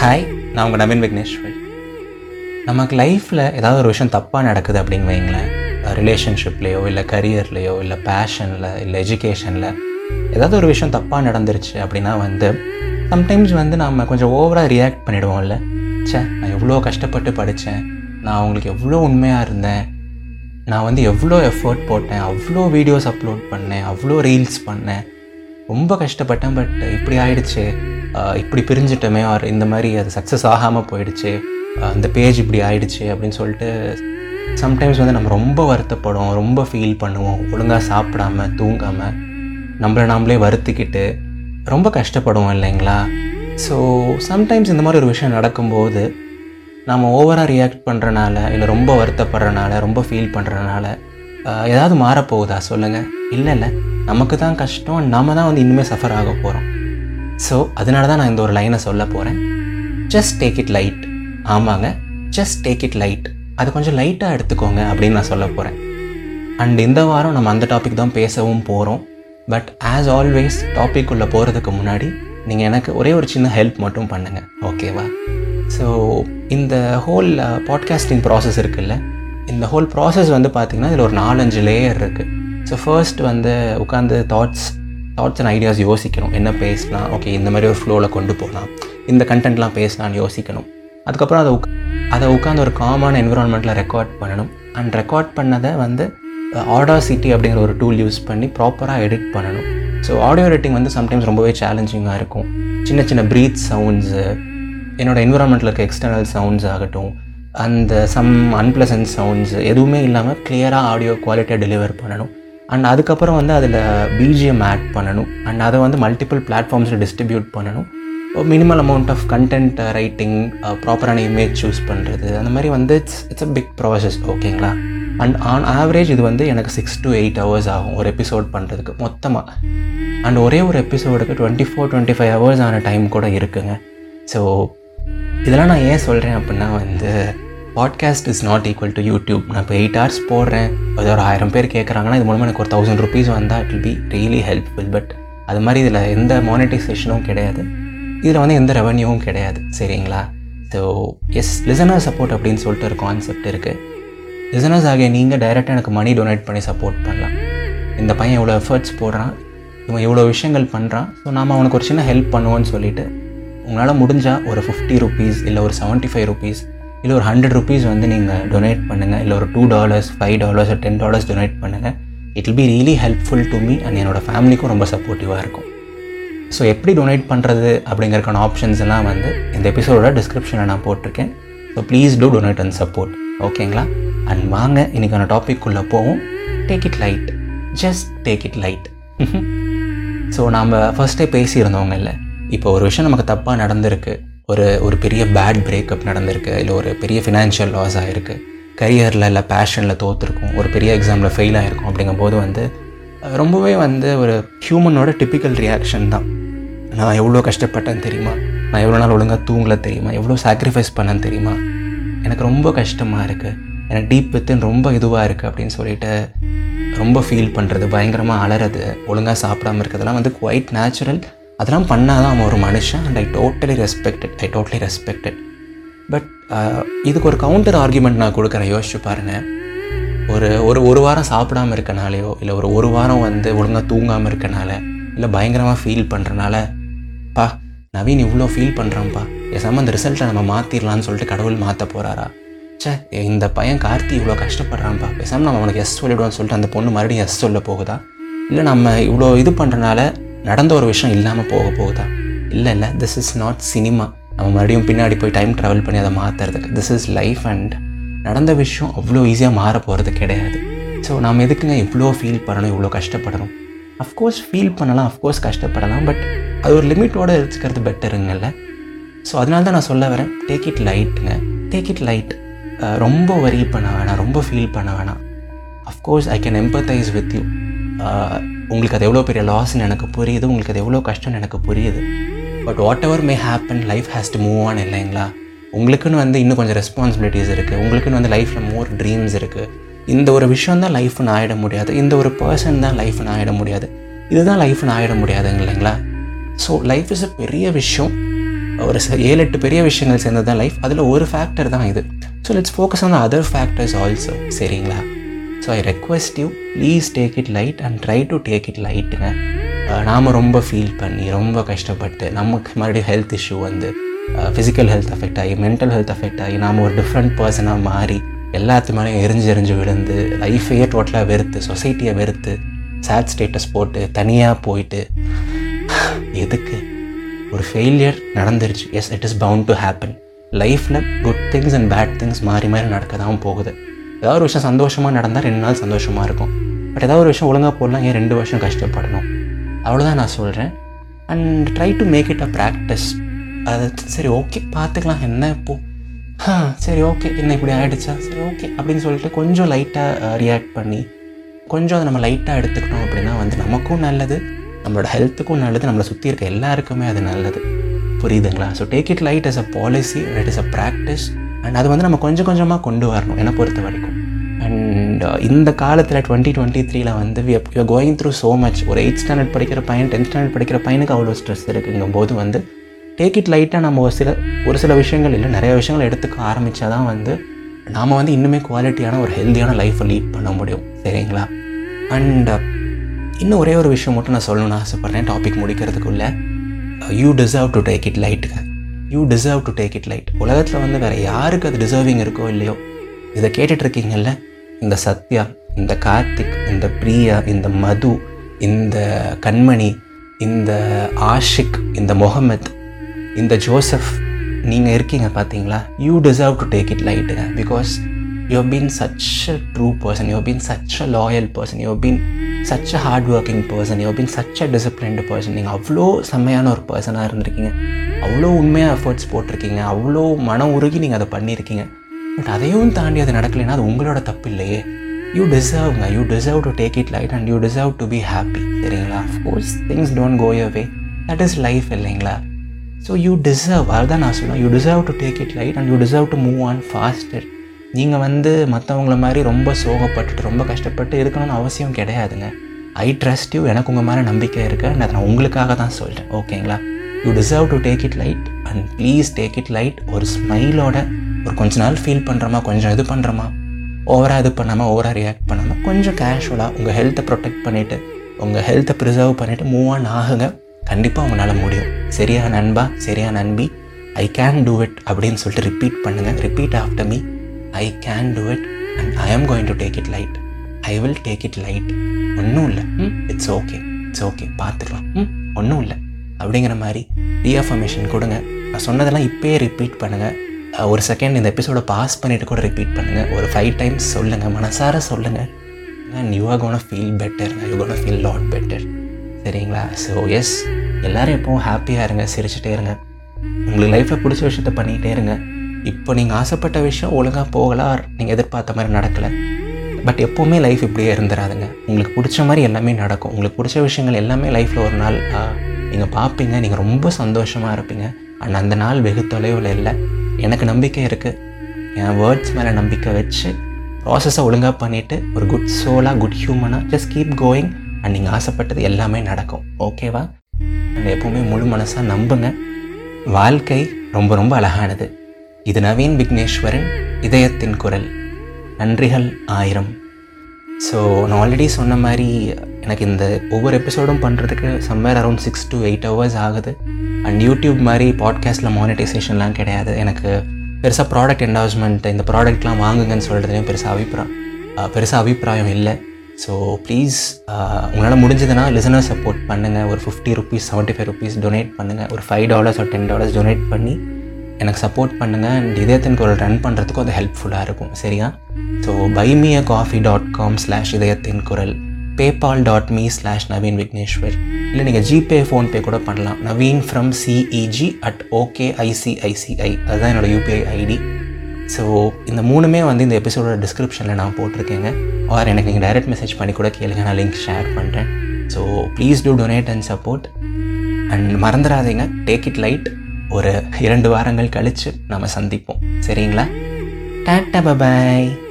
Hi நான் உங்கள் நவீன் விக்னேஸ்வர். நமக்கு லைஃப்பில் ஏதாவது ஒரு விஷயம் தப்பாக நடக்குது அப்படின்னு வைங்களேன். ரிலேஷன்ஷிப்லேயோ இல்லை கரியர்லேயோ இல்லை பேஷனில் இல்லை எஜுகேஷனில் ஏதாவது ஒரு விஷயம் தப்பாக நடந்துருச்சு அப்படின்னா வந்து சம்டைம்ஸ் வந்து நம்ம கொஞ்சம் ஓவராக ரியாக்ட் பண்ணிவிடுவோம்ல ச்சே நான் எவ்வளோ கஷ்டப்பட்டு படித்தேன் நான் அவங்களுக்கு எவ்வளோ உண்மையாக இருந்தேன். நான் வந்து எவ்வளோ எஃபர்ட் போட்டேன். அவ்வளோ வீடியோஸ் அப்லோட் பண்ணேன். அவ்வளோ ரீல்ஸ் பண்ணேன். ரொம்ப கஷ்டப்பட்டேன் பட் இப்படி ஆயிடுச்சு. இப்படி பிரிஞ்சிட்டோமே ஆர் இந்த மாதிரி அது சக்ஸஸ் ஆகாமல் போயிடுச்சு அந்த இந்த பேஜ் இப்படி ஆயிடுச்சு அப்படின்னு சொல்லிட்டு சம்டைம்ஸ் வந்து நம்ம ரொம்ப வருத்தப்படும் ரொம்ப ஃபீல் பண்ணுவோம். ஒழுங்காக சாப்பிடாம தூங்காமல் நம்மளை நாமளே வருத்திக்கிட்டு ரொம்ப கஷ்டப்படுவோம் இல்லைங்களா? ஸோ சம்டைம்ஸ் இந்த மாதிரி ஒரு விஷயம் நடக்கும்போது நம்ம ஓவராக ரியாக்ட் பண்ணுறனால இல்லை ரொம்ப வருத்தப்படுறனால ரொம்ப ஃபீல் பண்ணுறனால ஏதாவது மாறப்போகுதா சொல்லுங்கள் இல்லை இல்லை. நமக்கு தான் கஷ்டம் நம்ம தான் வந்து இனிமேல் சஃபர் ஆக போகிறோம் ஸோ அதனால தான் நான் இந்த ஒரு லைனை சொல்ல போகிறேன் ஜஸ்ட் டேக் இட் லைட் ஆமாங்க. ஜஸ்ட் டேக் இட் லைட் அது கொஞ்சம் லைட்டாக எடுத்துக்கோங்க அப்படின்னு நான் சொல்ல போகிறேன் அண்ட் இந்த வாரம் நம்ம அந்த டாபிக் தான் பேசவும் போகிறோம் பட் ஆஸ் ஆல்வேஸ் டாபிக் உள்ளே போகிறதுக்கு முன்னாடி நீங்கள் எனக்கு ஒரே ஒரு சின்ன ஹெல்ப் மட்டும் பண்ணுங்கள் ஓகேவா ஸோ இந்த ஹோல் பாட்காஸ்டிங் ப்ராசஸ் இருக்குல்ல இந்த ஹோல் ப்ராசஸ் வந்து பார்த்திங்கன்னா இதில் ஒரு நாலஞ்சு லேயர் இருக்குது ஸோ ஃபர்ஸ்ட் வந்து உட்காந்து தாட்ஸ் தாட்ஸ் அண்ட் ஐடியாஸ் யோசிக்கணும். என்ன பேசலாம்? ஓகே இந்த மாதிரி ஒரு ஃப்ளோவில் கொண்டு போகலாம் இந்த கண்டென்ட்லாம் பேசலாம்னு யோசிக்கணும். அதுக்கப்புறம் அதை உக் அதை உட்காந்து ஒரு காமான என்விரான்மெண்ட்டில் ரெக்கார்ட் பண்ணணும். அண்ட் ரெக்கார்ட் பண்ணதை வந்து ஆடா சிட்டி அப்படிங்கிற ஒரு டூல் யூஸ் பண்ணி ப்ராப்பராக எடிட் பண்ணணும். ஸோ ஆடியோ எடிட்டிங் வந்து சம்டைம்ஸ் ரொம்பவே சேலஞ்சிங்காக இருக்கும். சின்ன சின்ன ப்ரீத் சவுண்ட்ஸு என்னோடய என்விரான்மெண்ட்டில் இருக்க எக்ஸ்டர்னல் சவுண்ட்ஸ் ஆகட்டும் அந்த சம் அன்பிளசன்ட் சவுண்ட்ஸ் எதுவுமே இல்லாமல் கிளியராக ஆடியோ குவாலிட்டியாக டெலிவர் பண்ணணும். அண்ட் அதுக்கப்புறம் வந்து அதில் பிஜிஎம் ஆட் பண்ணணும். அண்ட் அதை வந்து மல்டிபிள் பிளாட்ஃபார்ம்ஸில் டிஸ்ட்ரிபியூட் பண்ணணும். Minimal amount of content writing ப்ராப்பரான இமேஜ் சூஸ் பண்ணுறது அந்த மாதிரி வந்து it's it's a big process ஓகேங்களா அண்ட் ஆன் ஆவரேஜ் இது வந்து எனக்கு சிக்ஸ் டு எயிட் ஹவர்ஸ் ஆகும் ஒரு எபிசோட் பண்ணுறதுக்கு மொத்தமாக அண்ட் ஒரே ஒரு எபிசோடுக்கு twenty four twenty five hours ஆன டைம் கூட இருக்குங்க. ஸோ இதெல்லாம் நான் ஏன் சொல்கிறேன் அப்படின்னா வந்து podcast is not equal to YouTube நான் இப்போ எயிட் ஹவர்ஸ் போடுறேன். அது ஒரு ஆயிரம் பேர் கேட்குறாங்கன்னா இது மூலமாக எனக்கு ஒரு தௌசண்ட் ருபீஸ் வந்தால் it will be really helpful but அது மாதிரி இதில் எந்த மானிட்டைசேஷனும் கிடையாது. இதில் வந்து எந்த ரெவன்யூவும் கிடையாது. சரிங்களா? ஸோ எஸ் லிசனர் சப்போர்ட் அப்படின்னு சொல்லிட்டு ஒரு கான்செப்ட் இருக்குது லிசனர்ஸ் ஆகிய நீங்கள் டைரெக்டாக எனக்கு மணி டொனேட் பண்ணி சப்போர்ட் பண்ணலாம். இந்த பையன் இவ்வளோ எஃபர்ட்ஸ் போடுறான். இவன் இவ்வளோ விஷயங்கள் பண்ணுறான் ஸோ நாம் அவனுக்கு ஒரு சின்ன ஹெல்ப் பண்ணுவோன்னு சொல்லிட்டு உங்களால் முடிஞ்சால் ஒரு ஃபிஃப்டி ருபீஸ் இல்லை ஒரு செவன்ட்டி ஃபைவ் ருபீஸ் இல்லை ஒரு ஹண்ட்ரட் ருபீஸ் வந்து நீங்கள் டொனேட் பண்ணுங்கள் இல்லை ஒரு two dollars five dollars ten dollars donate பண்ணுங்கள் it will be really helpful to me and என்னோடய ஃபேமிலிக்கும் ரொம்ப சப்போர்ட்டிவாக இருக்கும். ஸோ எப்படி டொனேட் பண்ணுறது அப்படிங்கறக்கான ஆப்ஷன்ஸ் எல்லாம் வந்து இந்த எபிசோடோட டிஸ்கிரிப்ஷனில் நான் போட்டிருக்கேன். So please do donate and support ஓகேங்களா அண்ட் வாங்க இன்றைக்கான டாப்பிக்குள்ளே போவோம். Take it light just take it light so நாம் ஃபஸ்ட்டே பேசியிருந்தவங்க இல்லை? இப்போ ஒரு விஷயம் நமக்கு தப்பாக நடந்திருக்கு. ஒரு ஒரு பெரிய பேட் பிரேக்கப் நடந்திருக்கு. இல்லை ஒரு பெரிய ஃபினான்ஷியல் லாஸ் ஆகிருக்கு கரியரில் இல்லை பேஷனில் தோற்றுருக்கும் ஒரு பெரிய எக்ஸாமில் ஃபெயில் ஆகிருக்கும் அப்படிங்கும்போது வந்து ரொம்பவே வந்து ஒரு ஹியூமனோட டிப்பிக்கல் ரியாக்ஷன் தான். நான் எவ்வளோ கஷ்டப்பட்டேன்னு தெரியுமா? நான் எவ்வளோ நாள் ஒழுங்காக தூங்கல தெரியுமா? எவ்வளோ சாக்ரிஃபைஸ் பண்ணேன்னு தெரியுமா? எனக்கு ரொம்ப கஷ்டமாக இருக்குது எனக்கு டீப் வித்தின் ரொம்ப இதுவாக இருக்குது அப்படின்னு சொல்லிட்டு ரொம்ப ஃபீல் பண்ணுறது பயங்கரமாக அலறது ஒழுங்காக சாப்பிடாம இருக்கிறதெல்லாம் வந்து குவைட் நேச்சுரல் அதெல்லாம் பண்ணால் தான் அவன் ஒரு மனுஷன் and I totally respected I totally respected but இதுக்கு ஒரு கவுண்டர் ஆர்குமெண்ட் நான் கொடுக்குறேன் யோசிச்சு பாருங்கள் ஒரு ஒரு ஒரு வாரம் சாப்பிடாம இருக்கனாலையோ இல்லை ஒரு ஒரு வாரம் வந்து ஒழுங்காக தூங்காமல் இருக்கனால இல்லை பயங்கரமாக ஃபீல் பண்ணுறனால பா நவீன் இவ்வளோ ஃபீல் பண்ணுறான்ப்பா பேசாமல் அந்த ரிசல்ட்டை நம்ம மாற்றிடலான்னு சொல்லிட்டு கடவுள் மாற்ற போகிறாரா சே இந்த பையன் கார்த்தி இவ்வளோ கஷ்டப்படுறான்ப்பா. பேசாமல் நம்ம அவனுக்கு எஸ் சொல்லிவிடுவோம்னு சொல்லிட்டு அந்த பொண்ணு மறுபடியும் எஸ் சொல்ல போகுதா? இல்லை நம்ம இவ்வளோ இது பண்ணுறனால நடந்த ஒரு விஷயம் இல்லாமல் போக போகுதா? இல்லை இல்லை. திஸ் இஸ் நாட் சினிமா நம்ம மறுபடியும் பின்னாடி போய் டைம் ட்ராவல் பண்ணி அதை மாற்றுறதுக்கு திஸ் இஸ் லைஃப் அண்ட் நடந்த விஷயம் அவ்வளோ ஈஸியாக மாற போகிறது கிடையாது. ஸோ நாம் எதுக்குங்க இவ்வளோ ஃபீல் பண்ணணும் இவ்வளோ கஷ்டப்படணும் அஃப்கோர்ஸ் ஃபீல் பண்ணலாம் அஃப்கோர்ஸ் கஷ்டப்படலாம் பட் அது ஒரு லிமிட்டோடு வச்சுக்கிறது பெட்டருங்கல்ல ஸோ அதனால தான் நான் சொல்ல வரேன். டேக் இட் லைட்டுங்க டேக் இட் லைட் ரொம்ப வரி பண்ண வேணாம் ரொம்ப ஃபீல் பண்ண வேணாம். Of course I can empathise with you உங்களுக்கு அது எவ்வளோ பெரிய லாஸ்ன்னு எனக்கு புரியுது உங்களுக்கு அது எவ்வளோ கஷ்டம்னு எனக்கு புரியுது. But whatever may happen life has to move on இல்லைங்களா? உங்களுக்குன்னு வந்து இன்னும் கொஞ்சம் ரெஸ்பான்சிபிலிட்டிஸ் இருக்குது உங்களுக்குன்னு வந்து லைஃப்பில் மோர் ட்ரீம்ஸ் இருக்குது இந்த ஒரு விஷயம் தான் லைஃப்னு ஆகிட முடியாது. இந்த ஒரு பர்சன் தான் லைஃப்னு ஆகிட முடியாது. இதுதான் லைஃப்னு ஆகிட முடியாதுங்க இல்லைங்களா? ஸோ லைஃப் இஸ் அ பெரிய விஷயம். ஒரு ச- ஏழு எட்டு பெரிய விஷயங்கள் சேர்ந்தது தான் லைஃப் அதில் ஒரு ஃபேக்டர் தான் இது. So let's focus on other factors also சரிங்களா? So I request you please take it light and try to take it லைட்டுங்க நாம் ரொம்ப ஃபீல் பண்ணி ரொம்ப கஷ்டப்பட்டு நமக்கு மறுபடியும் ஹெல்த் இஷ்யூ வந்து ஃபிசிக்கல் ஹெல்த் அஃபெக்ட் ஆகி மென்டல் ஹெல்த் அஃபெக்ட் ஆகி நாம் ஒரு டிஃப்ரெண்ட் பர்சனாக மாறி எல்லாத்து மேலேயும் எரிஞ்சு எரிஞ்சு விழுந்து லைஃபையே டோட்டலாக வெறுத்து சொசைட்டியை வெறுத்து சேட் ஸ்டேட்டஸ் போட்டு தனியாக போயிட்டு எதுக்கு? ஒரு ஃபெயிலியர் நடந்துருச்சு. Yes it is bound to happen லைஃப்பில் good things and bad things மாறி மாறி நடக்க தான் போகுது. ஏதாவது ஒரு விஷயம் சந்தோஷமாக நடந்தால் ரெண்டு நாள் சந்தோஷமாக இருக்கும். பட் ஏதாவது ஒரு விஷயம் ஒழுங்காக போடலாம் ஏன் ரெண்டு வருஷம் கஷ்டப்படணும்? அவ்வளோதான் நான் சொல்கிறேன் and try to make it a practice அது சரி ஓகே பார்த்துக்கலாம் என்ன இப்போ? ஆ சரி ஓகே என்ன இப்படி ஆகிடுச்சா சரி ஓகே அப்படின்னு சொல்லிட்டு கொஞ்சம் லைட்டாக ரியாக்ட் பண்ணி கொஞ்சம் அதை நம்ம லைட்டாக எடுத்துக்கிட்டோம் அப்படின்னா வந்து நமக்கும் நல்லது நம்மளோட ஹெல்த்துக்கும் நல்லது நம்மளை சுற்றி இருக்க எல்லாருக்குமே அது நல்லது. புரியுதுங்களா? So take it light as a policy it is a practice and அது வந்து நம்ம கொஞ்சம் கொஞ்சமாக கொண்டு வரணும் என்னை பொறுத்த வரைக்கும் அண்ட் uh, இந்த காலத்தில் டுவெண்ட்டி டுவெண்ட்டி த்ரீல வந்து we you going through so much ஒரு எயிட் ஸ்டாண்டர்ட் படிக்கிற பையன் டென்த் ஸ்டாண்டர்ட் படிக்கிற பையனுக்கு அவ்வளோ ஸ்ட்ரெஸ் இருக்குங்கும் போது வந்து டேக் இட் லைட்டாக நம்ம ஒரு சில ஒரு சில விஷயங்கள் இல்லை நிறைய விஷயங்கள் எடுத்துக்க ஆரம்பித்தா தான் வந்து நாம் வந்து இன்னுமே குவாலிட்டியான ஒரு ஹெல்த்தியான லைஃப்பை லீட் பண்ண முடியும். சரிங்களா? அண்ட் uh, இன்னும் ஒரே ஒரு விஷயம் மட்டும் நான் சொல்லணும்னு ஆசைப்பட்றேன் topic முடிக்கிறதுக்குள்ளே. You uh, deserve to take it லைட்டுங்க you deserve to take it light உலகத்தில் வந்து வேறு யாருக்கு அது டிசர்விங் இருக்கோ இல்லையோ? இதை கேட்டுட்ருக்கீங்கல்ல இந்த சத்யா இந்த கார்த்திக் இந்த பிரியா இந்த மது இந்த கண்மணி இந்த ஆஷிக் இந்த முகமத் இந்த ஜோசப் நீங்கள் இருக்கீங்க பார்த்தீங்களா you deserve to take it லைட்டுங்க because you have been such a true person you have been such a loyal person you have been such a hard working person you have been such a disciplined person நீங்கள் அவ்வளோ செம்மையான ஒரு பர்சனாக இருந்திருக்கீங்க. அவ்வளோ உண்மையாக efforts போட்டிருக்கீங்க. அவ்வளோ மனம் உருகி நீங்கள் அதை பண்ணியிருக்கீங்க. பட் அதையும் தாண்டி அது நடக்கலைன்னா அது உங்களோட தப்பு இல்லையே you டிசர்வ்ங்க you deserve to take it light and you deserve to be happy சரிங்களா? Of course things don't go your way that is life இல்லைங்களா? ஸோ யூ டிசர்வ் அதுதான் நான் சொல்லுவேன் you deserve to take it light and you deserve to move on faster நீங்கள் வந்து மற்றவங்கள மாதிரி ரொம்ப சோகப்பட்டுட்டு ரொம்ப கஷ்டப்பட்டு இருக்கணும்னு அவசியம் கிடையாதுங்க. ஐ ட்ரஸ்ட் யூ எனக்கு உங்கள் மேலே நம்பிக்கை இருக்குது நான் நான் உங்களுக்காக தான் சொல்கிறேன் ஓகேங்களா? You deserve to take it light and please take it light ஒரு ஸ்மைலோட ஒரு கொஞ்ச நாள் ஃபீல் பண்ணுறோமா கொஞ்சம் இது பண்ணுறோமா ஓவராக இது பண்ணாமல் ஓவராக ரியாக்ட் பண்ணாமல் கொஞ்சம் கேஷுவலாக உங்கள் ஹெல்த்தை ப்ரொடெக்ட் பண்ணிவிட்டு உங்கள் ஹெல்த்தை ப்ரிசர்வ் பண்ணிவிட்டு மூவ் ஆன் ஆகுங்க. கண்டிப்பாக உங்களால் முடியும். சரியா நண்பா? சரியா நண்பி? ஐ கேன் டூ இட் அப்படின்னு சொல்லிட்டு ரிப்பீட் பண்ணுங்கள் repeat after me I can do it and I am going to take it light I will take it light ஒன்றும் இல்லை. ம். இட்ஸ் ஓகே இட்ஸ் ஓகே பார்த்துக்கலாம். ம். ஒன்றும் இல்லை. அப்படிங்கிற மாதிரி ரீஅஃபர்மேஷன் கொடுங்க. நான் சொன்னதெல்லாம் இப்போயே ரிப்பீட் பண்ணுங்கள் ஒரு செகண்ட் இந்த எபிசோட பாஸ் பண்ணிவிட்டு கூட ரிப்பீட் பண்ணுங்கள் ஒரு ஃபைவ் டைம்ஸ் சொல்லுங்கள் மனசார சொல்லுங்கள் and you are gonna feel better you gonna feel lot better சரிங்களா? ஸோ எஸ் எல்லோரும் எப்பவும் ஹாப்பியாக இருங்க. சிரிச்சுட்டே இருங்க. உங்களுக்கு லைஃப்பில் பிடிச்ச விஷயத்த பண்ணிக்கிட்டே இருங்க. இப்போ நீங்கள் ஆசைப்பட்ட விஷயம் ஒழுங்காக போகலாம் நீங்கள் எதிர்பார்த்த மாதிரி நடக்கலை. பட் எப்போவுமே லைஃப் இப்படியே இருந்துடாதுங்க உங்களுக்கு பிடிச்ச மாதிரி எல்லாமே நடக்கும். உங்களுக்கு பிடிச்ச விஷயங்கள் எல்லாமே லைஃப்பில் ஒரு நாள் நீங்கள் பார்ப்பீங்க நீங்கள் ரொம்ப சந்தோஷமாக இருப்பீங்க. அண்ட் அந்த நாள் வெகு தொலைவில் இல்லை. எனக்கு நம்பிக்கை இருக்குது என் வேர்ட்ஸ் மேலே நம்பிக்கை வச்சு ப்ராசஸை ஒழுங்காக பண்ணிவிட்டு ஒரு குட் சோலாக குட் ஹியூமனாக ஜஸ்ட் கீப் கோயிங் அண்ட் நீங்கள் ஆசைப்பட்டது எல்லாமே நடக்கும். ஓகேவா அண்ட் எப்போவுமே முழு மனசாக நம்புங்க. வாழ்க்கை ரொம்ப ரொம்ப அழகானது. இது நவீன் விக்னேஸ்வரன் இதயத்தின் குரல். நன்றிகள் ஆயிரம். ஸோ நான் ஆல்ரெடி சொன்ன மாதிரி எனக்கு இந்த ஒவ்வொரு எபிசோடும் பண்ணுறதுக்கு somewhere around six to eight hours ஆகுது. அண்ட் யூடியூப் மாதிரி பாட்காஸ்ட்டில் மானிட்டைசேஷன்லாம் கிடையாது. எனக்கு பெருசாக ப்ராடக்ட் என்டாஸ்மெண்ட் இந்த ப்ராடக்ட்லாம் வாங்குங்கன்னு சொல்கிறதுலையும் பெருசாக அபிப்பிராயம் பெருசாக அபிப்பிராயம் இல்லை. ஸோ ப்ளீஸ் உங்களால் முடிஞ்சதுன்னா லிசனர் சப்போர்ட் பண்ணுங்கள் ஒரு fifty rupees seventy five rupees donate பண்ணுங்கள் ஒரு ஃபைவ் டாலர்ஸ் ஒரு டென் டாலர்ஸ் டொனேட் பண்ணி எனக்கு சப்போர்ட் பண்ணுங்கள் அண்ட் இதயத்தின் குரல் ரன் பண்ணுறதுக்கும் அது ஹெல்ப்ஃபுல்லாக இருக்கும். சரியா? So buy me a coffee dot com slash இதயத்தின் குரல். PayPal dot me slash Naveen Vigneshwar இல்லை நீங்கள் ஜிபே ஃபோன்பே கூட பண்ணலாம். Naveen from CEG at okay ICICI அதுதான் என்னோடய யூபிஐ ஐடி ஸோ இந்த மூணுமே வந்து இந்த எபிசோடோட டிஸ்கிரிப்ஷனில் நான் போட்டிருக்கேங்க. ஆர் எனக்கு நீங்கள் டைரக்ட் மெசேஜ் பண்ணி கூட கேளுங்க. நான் லிங்க் ஷேர் பண்ணுறேன் so please do donate and support and மறந்துடாதீங்க. டேக் இட் லைட் ஒரு இரண்டு வாரங்கள் கழித்து நம்ம சந்திப்போம். சரிங்களா? Tata bye bye.